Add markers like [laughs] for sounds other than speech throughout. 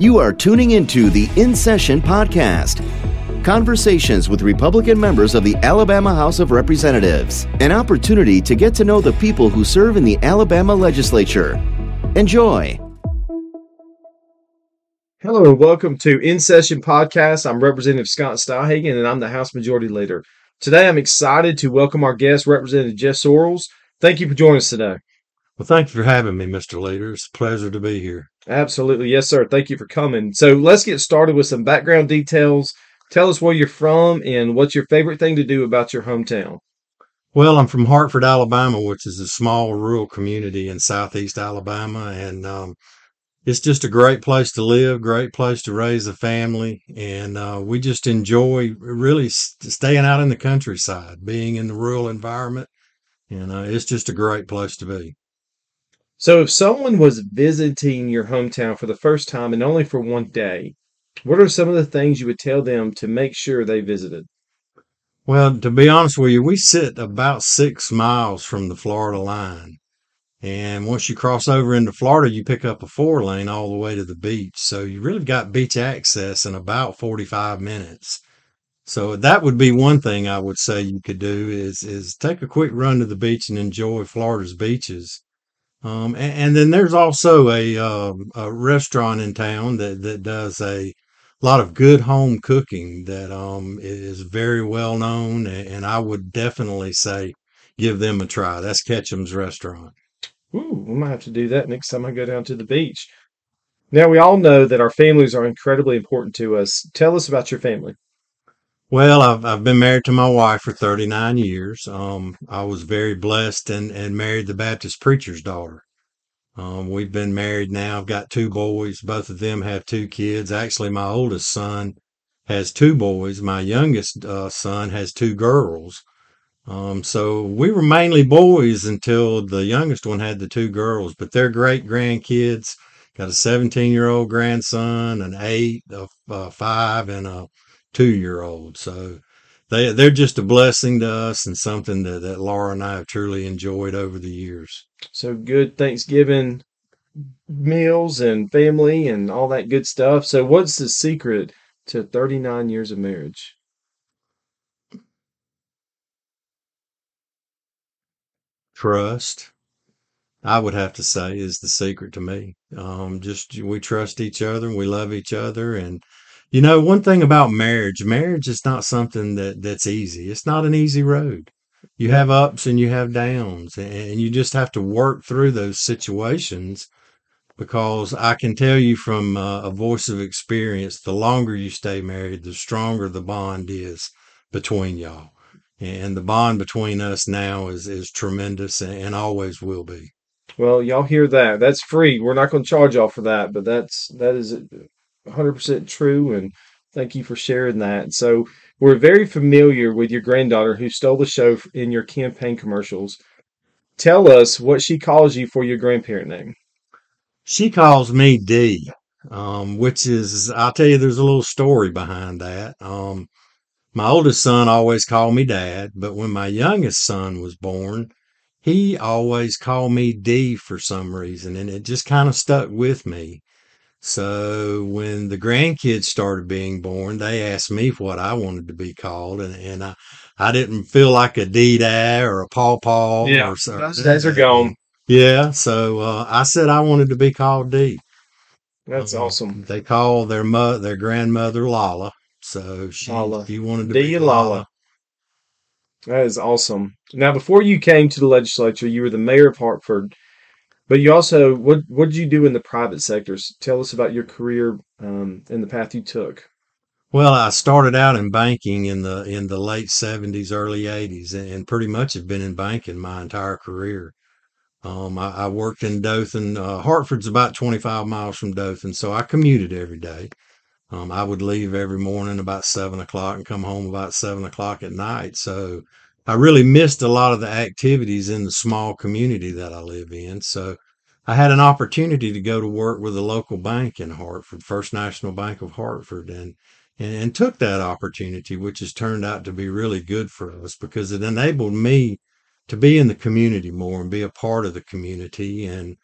You are tuning into the In Session podcast. Conversations with Republican members of the Alabama House of Representatives. An opportunity to get to know the people who serve in the Alabama legislature. Enjoy. Hello and welcome to In Session Podcast. I'm Representative Scott Stadthagen and I'm the House Majority Leader. Today I'm excited to welcome our guest, Representative Jeff Sorrells. Thank you for joining us today. Well, thank you for having me, Mr. Leader. It's a pleasure to be here. Absolutely. Yes, sir. Thank you for coming. So let's get started with some background details. Tell us where you're from and what's your favorite thing to do about your hometown. Well, I'm from Hartford, Alabama, which is a small rural community in southeast Alabama. And um, it's just a great place to live, great place to raise a family. And uh, we just enjoy really staying out in the countryside, being in the rural environment. And uh, it's just a great place to be. So, if someone was visiting your hometown for the first time and only for one day, what are some of the things you would tell them to make sure they visited? Well, to be honest with you, we sit about six miles from the Florida line. And once you cross over into Florida, you pick up a four lane all the way to the beach. So you really got beach access in about 45 minutes. So that would be one thing I would say you could do is, is take a quick run to the beach and enjoy Florida's beaches. Um, and, and, then there's also a, uh, a restaurant in town that, that does a lot of good home cooking that um, is very well known. And I would definitely say give them a try. That's Ketchum's Restaurant. Ooh, we might have to do that next time I go down to the beach. Now, we all know that our families are incredibly important to us. Tell us about your family. Well, I've I've been married to my wife for 39 years. Um, I was very blessed and and married the Baptist preacher's daughter. Um, we've been married now. I've got two boys. Both of them have two kids. Actually, my oldest son has two boys. My youngest uh, son has two girls. Um, so we were mainly boys until the youngest one had the two girls, but they're great grandkids. Got a 17 year old grandson, an eight, a, a five, and a two year old. So they they're just a blessing to us and something that, that Laura and I have truly enjoyed over the years. So good Thanksgiving meals and family and all that good stuff. So what's the secret to 39 years of marriage? Trust. I would have to say is the secret to me. Um, just we trust each other and we love each other and you know, one thing about marriage, marriage is not something that that's easy. It's not an easy road. You have ups and you have downs, and you just have to work through those situations because I can tell you from uh, a voice of experience, the longer you stay married, the stronger the bond is between y'all. And the bond between us now is, is tremendous and always will be. Well, y'all hear that. That's free. We're not going to charge y'all for that, but that's that is 100% true. And thank you for sharing that. So, we're very familiar with your granddaughter who stole the show in your campaign commercials. Tell us what she calls you for your grandparent name. She calls me D, um, which is, I'll tell you, there's a little story behind that. Um, my oldest son always called me dad, but when my youngest son was born, he always called me D for some reason, and it just kind of stuck with me. So when the grandkids started being born, they asked me what I wanted to be called, and, and I, I didn't feel like a Dee or a Paw Paw. Yeah, or, those days are gone. Yeah, so uh, I said I wanted to be called D. That's um, awesome. They call their mo- their grandmother Lala, so she Lala. you wanted to Dee be Lala. Lala. That is awesome. Now, before you came to the legislature, you were the mayor of Hartford. But you also what what did you do in the private sectors? Tell us about your career um, and the path you took. Well, I started out in banking in the in the late seventies, early eighties, and pretty much have been in banking my entire career. Um, I, I, worked in Dothan. Uh, Hartford's about twenty five miles from Dothan, so I commuted every day. Um, I would leave every morning about seven o'clock and come home about seven o'clock at night. So I really missed a lot of the activities in the small community that I live in. So I had an opportunity to go to work with a local bank in Hartford, First National Bank of Hartford, and, and, and took that opportunity, which has turned out to be really good for us because it enabled me to be in the community more and be a part of the community. And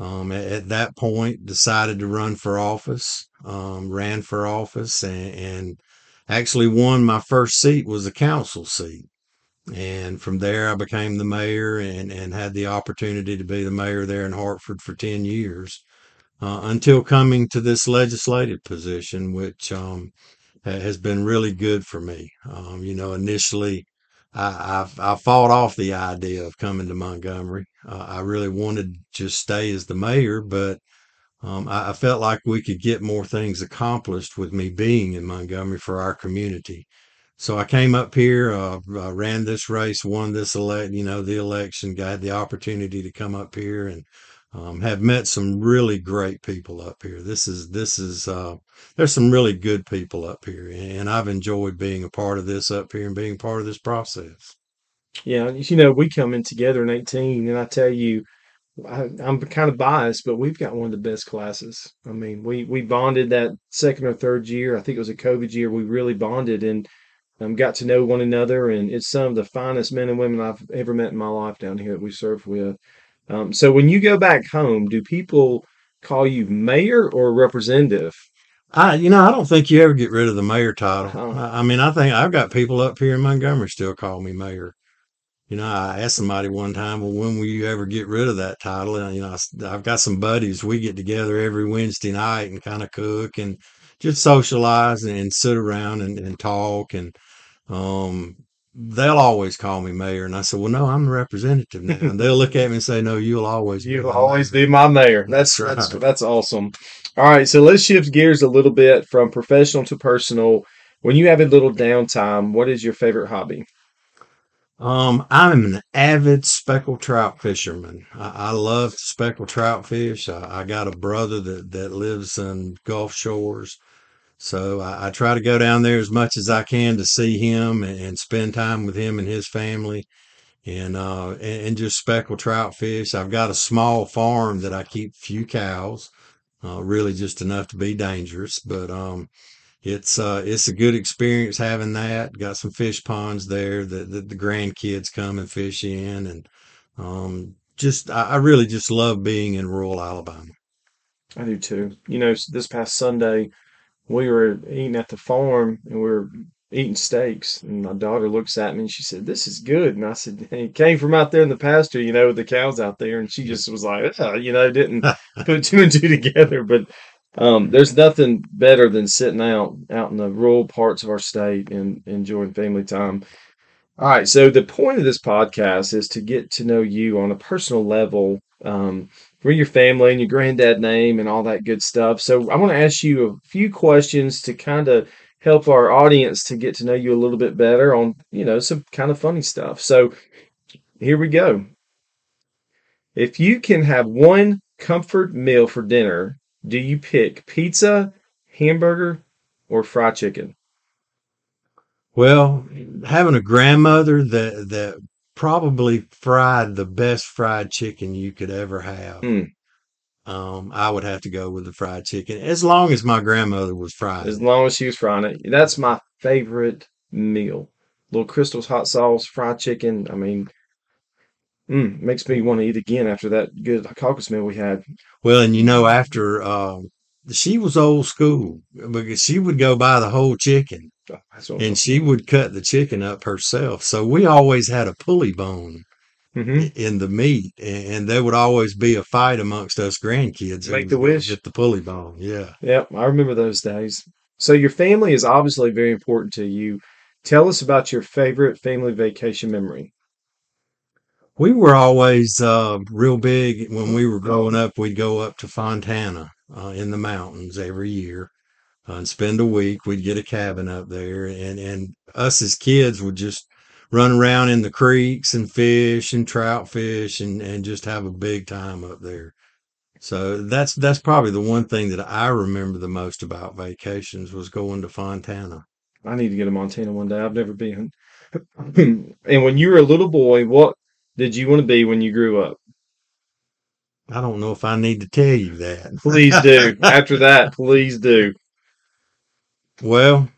Um, at, at that point, decided to run for office. Um, ran for office and, and actually won my first seat was a council seat. And from there, I became the mayor and, and had the opportunity to be the mayor there in Hartford for 10 years uh, until coming to this legislative position, which um, has been really good for me. Um, you know, initially, I, I, I, fought off the idea of coming to Montgomery. Uh, I really wanted to just stay as the mayor, but um, I, I, felt like we could get more things accomplished with me being in Montgomery for our community. So I came up here, uh, ran this race, won this elect, you know, the election, got the opportunity to come up here and um, have met some really great people up here. This is this is uh, there's some really good people up here, and I've enjoyed being a part of this up here and being part of this process. Yeah, you know, we come in together in 18, and I tell you, I, am kind of biased, but we've got one of the best classes. I mean, we we bonded that second or third year. I think it was a COVID year. We really bonded and um, got to know one another, and it's some of the finest men and women I've ever met in my life down here that we serve with. Um, so when you go back home, do people call you mayor or representative? I, you know, I don't think you ever get rid of the mayor title. Uh-huh. I, I mean, I think I've got people up here in Montgomery still call me mayor. You know, I asked somebody one time, well, when will you ever get rid of that title? And, you know, I, have got some buddies. We get together every Wednesday night and kind of cook and just socialize and, and sit around and, and talk. And, um, they'll always call me mayor. And I said, well, no, I'm the representative now. And they'll look at me and say, no, you'll always be you'll always mayor. be my mayor. That's, that's, right. that's, that's awesome. All right. So let's shift gears a little bit from professional to personal. When you have a little downtime, what is your favorite hobby? Um, I'm an avid speckled trout fisherman. I, I love speckled trout fish. I, I, got a brother that, that lives in Gulf Shores. So I, I, try to go down there as much as I can to see him and, and spend time with him and his family and, uh, and, and, just speckled trout fish. I've got a small farm that I keep few cows, uh, really just enough to be dangerous, but, um, it's uh it's a good experience having that. Got some fish ponds there that, that the grandkids come and fish in, and um, just I, I really just love being in rural Alabama. I do too. You know, this past Sunday we were eating at the farm and we were eating steaks, and my daughter looks at me and she said, "This is good." And I said, [laughs] "It came from out there in the pasture, you know, with the cows out there." And she just was like, oh, you know, didn't [laughs] [laughs] put two and two together, but um, there's nothing better than sitting out out in the rural parts of our state and enjoying family time. All right, so the point of this podcast is to get to know you on a personal level, um, for your family and your granddad name and all that good stuff. So I want to ask you a few questions to kind of help our audience to get to know you a little bit better on, you know, some kind of funny stuff. So here we go. If you can have one comfort meal for dinner do you pick pizza, hamburger, or fried chicken? Well, having a grandmother that that probably fried the best fried chicken you could ever have. Mm. Um, I would have to go with the fried chicken as long as my grandmother was frying. As long as she was frying it, that's my favorite meal. Little Crystal's hot sauce, fried chicken. I mean, Mm, makes me want to eat again after that good caucus meal we had. Well, and you know, after um, she was old school because she would go buy the whole chicken oh, and she would cut the chicken up herself. So we always had a pulley bone mm-hmm. in the meat, and there would always be a fight amongst us grandkids. Make the wish. Get the pulley bone. Yeah. Yep. I remember those days. So your family is obviously very important to you. Tell us about your favorite family vacation memory. We were always uh, real big when we were growing up. We'd go up to Fontana uh, in the mountains every year uh, and spend a week. We'd get a cabin up there, and and us as kids would just run around in the creeks and fish and trout fish and and just have a big time up there. So that's that's probably the one thing that I remember the most about vacations was going to Fontana. I need to get to Montana one day. I've never been. [clears throat] and when you were a little boy, what did you want to be when you grew up? I don't know if I need to tell you that. [laughs] please do. After that, please do. Well,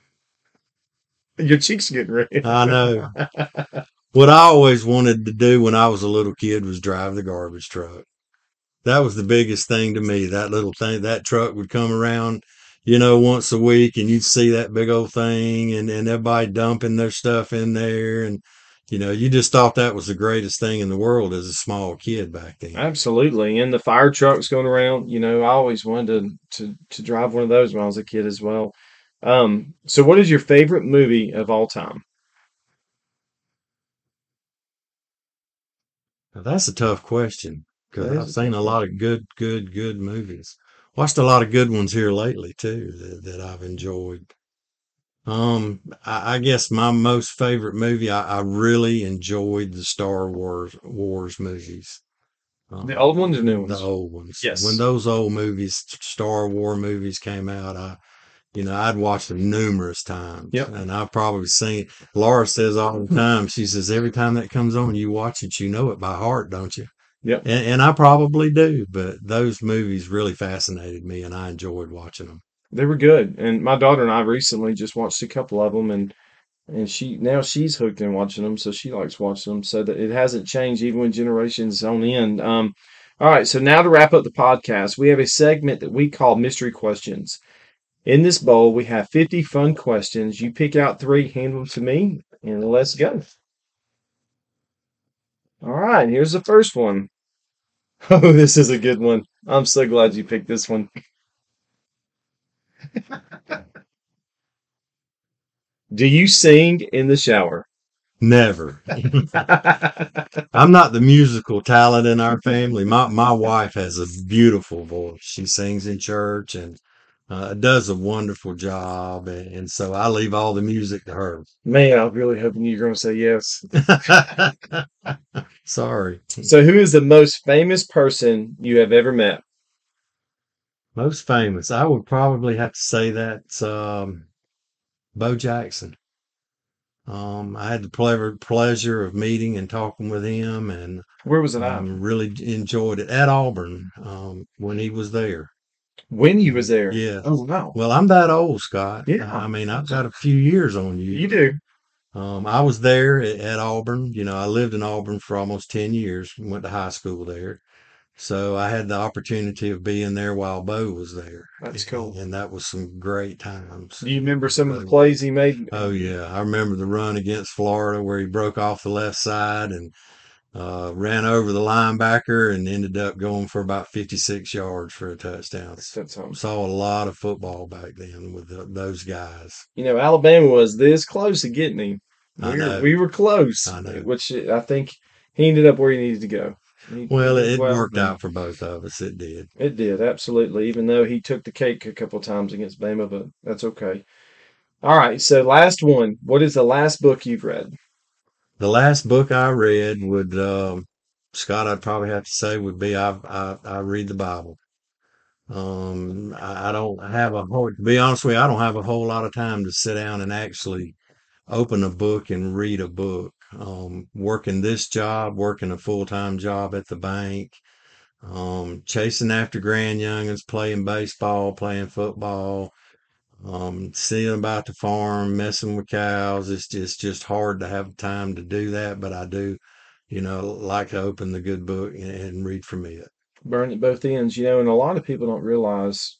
your cheeks getting red. I know. [laughs] what I always wanted to do when I was a little kid was drive the garbage truck. that was the biggest thing to me. That little thing, that truck would come around, you know, once a week, and you'd see that big old thing, and and everybody dumping their stuff in there, and you know, you just thought that was the greatest thing in the world as a small kid back then. Absolutely, and the fire trucks going around. You know, I always wanted to to, to drive one of those when I was a kid as well. Um, so, what is your favorite movie of all time? Now, that's a tough question because I've seen a lot of good, good, good movies. Watched a lot of good ones here lately too that, that I've enjoyed. Um, I, I guess my most favorite movie, I, I really enjoyed the Star Wars Wars movies. The Um, old ones or new ones? the old ones. Yes. When those old movies, Star War movies came out, I, you know, I'd watched them numerous times. Yep. And I've probably seen, Laura says all the time, she says, every time that comes on, you watch it, you know it by heart, don't you? Yep. And, and I probably do, but those movies really fascinated me and I enjoyed watching them. They were good, and my daughter and I recently just watched a couple of them, and and she now she's hooked in watching them, so she likes watching them. So that it hasn't changed even when generations on end. Um, all right, so now to wrap up the podcast, we have a segment that we call mystery questions. In this bowl, we have 50 fun questions. You pick out three, hand them to me, and let's go. All right, here's the first one. [laughs] Oh, this is a good one. I'm so glad you picked this one. [laughs] Do you sing in the shower? Never. [laughs] I'm not the musical talent in our family. My my wife has a beautiful voice. She sings in church and uh, does a wonderful job, and, and so I leave all the music to her. Man, I'm really hoping you're going to say yes. [laughs] Sorry. So, who is the most famous person you have ever met? Most famous. I would probably have to say that's um, Bo Jackson. Um, I had the pleasure pleasure of meeting and talking with him, and Where was it at? um, really enjoyed it at Auburn um, when he was there. when you was there? Yeah. Oh, wow. Well, I'm that old, Scott. Yeah. I mean, I've got a few years on you. You do. Um, I was there at, at Auburn. You know, I lived in Auburn for almost 10 years, went to high school there. So I had the opportunity of being there while Bo was there. That's cool. And that was some great times. Do you remember some of the plays he made? Oh, yeah. I remember the run against Florida where he broke off the left side and uh, ran over the linebacker and ended up going for about 56 yards for a touchdown. Saw a lot of football back then with the, those guys. You know, Alabama was this close to getting him. I We were, we were close, I know. which I think he ended up where he needed to go. He- Well, it, worked out for both of us. It did. It did, absolutely. Even though he took the cake a couple times against Bama, but that's okay. All right, so last one. What is the last book you've read? The last book I read would, um, Scott, I'd probably have to say would be I, I, I read the Bible. Um, I, I don't have a whole, to be honest with you, I don't have a whole lot of time to sit down and actually open a book and read a book. Um, working this job, working a full-time job at the bank, um, chasing after grand youngins, playing baseball, playing football, um, seeing about the farm, messing with cows. It's just, just hard to have time to do that, but I do, you know, like to open the good book and, and read from it. Burn at both ends, you know, and a lot of people don't realize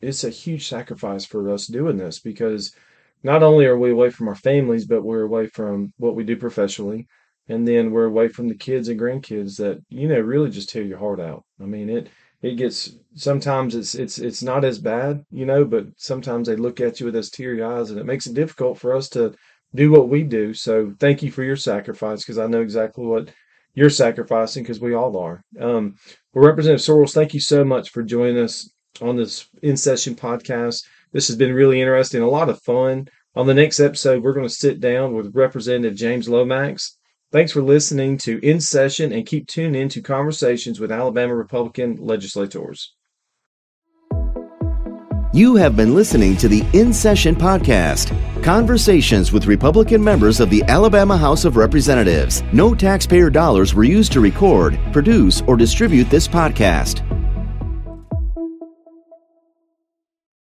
it's a huge sacrifice for us doing this because not only are we away from our families, but we're away from what we do professionally. And then we're away from the kids and grandkids that, you know, really just tear your heart out. I mean, it it gets sometimes it's it's it's not as bad, you know, but sometimes they look at you with those teary eyes and it makes it difficult for us to do what we do. So thank you for your sacrifice because I know exactly what you're sacrificing because we all are. Um, well, Representative Sorrells, thank you so much for joining us on this in session podcast. This has been really interesting, a lot of fun. On the next episode, we're going to sit down with Representative James Lomax. Thanks for listening to In Session and keep tuned in to conversations with Alabama Republican legislators. You have been listening to the In Session podcast. Conversations with Republican members of the Alabama House of Representatives. No taxpayer dollars were used to record, produce, or distribute this podcast.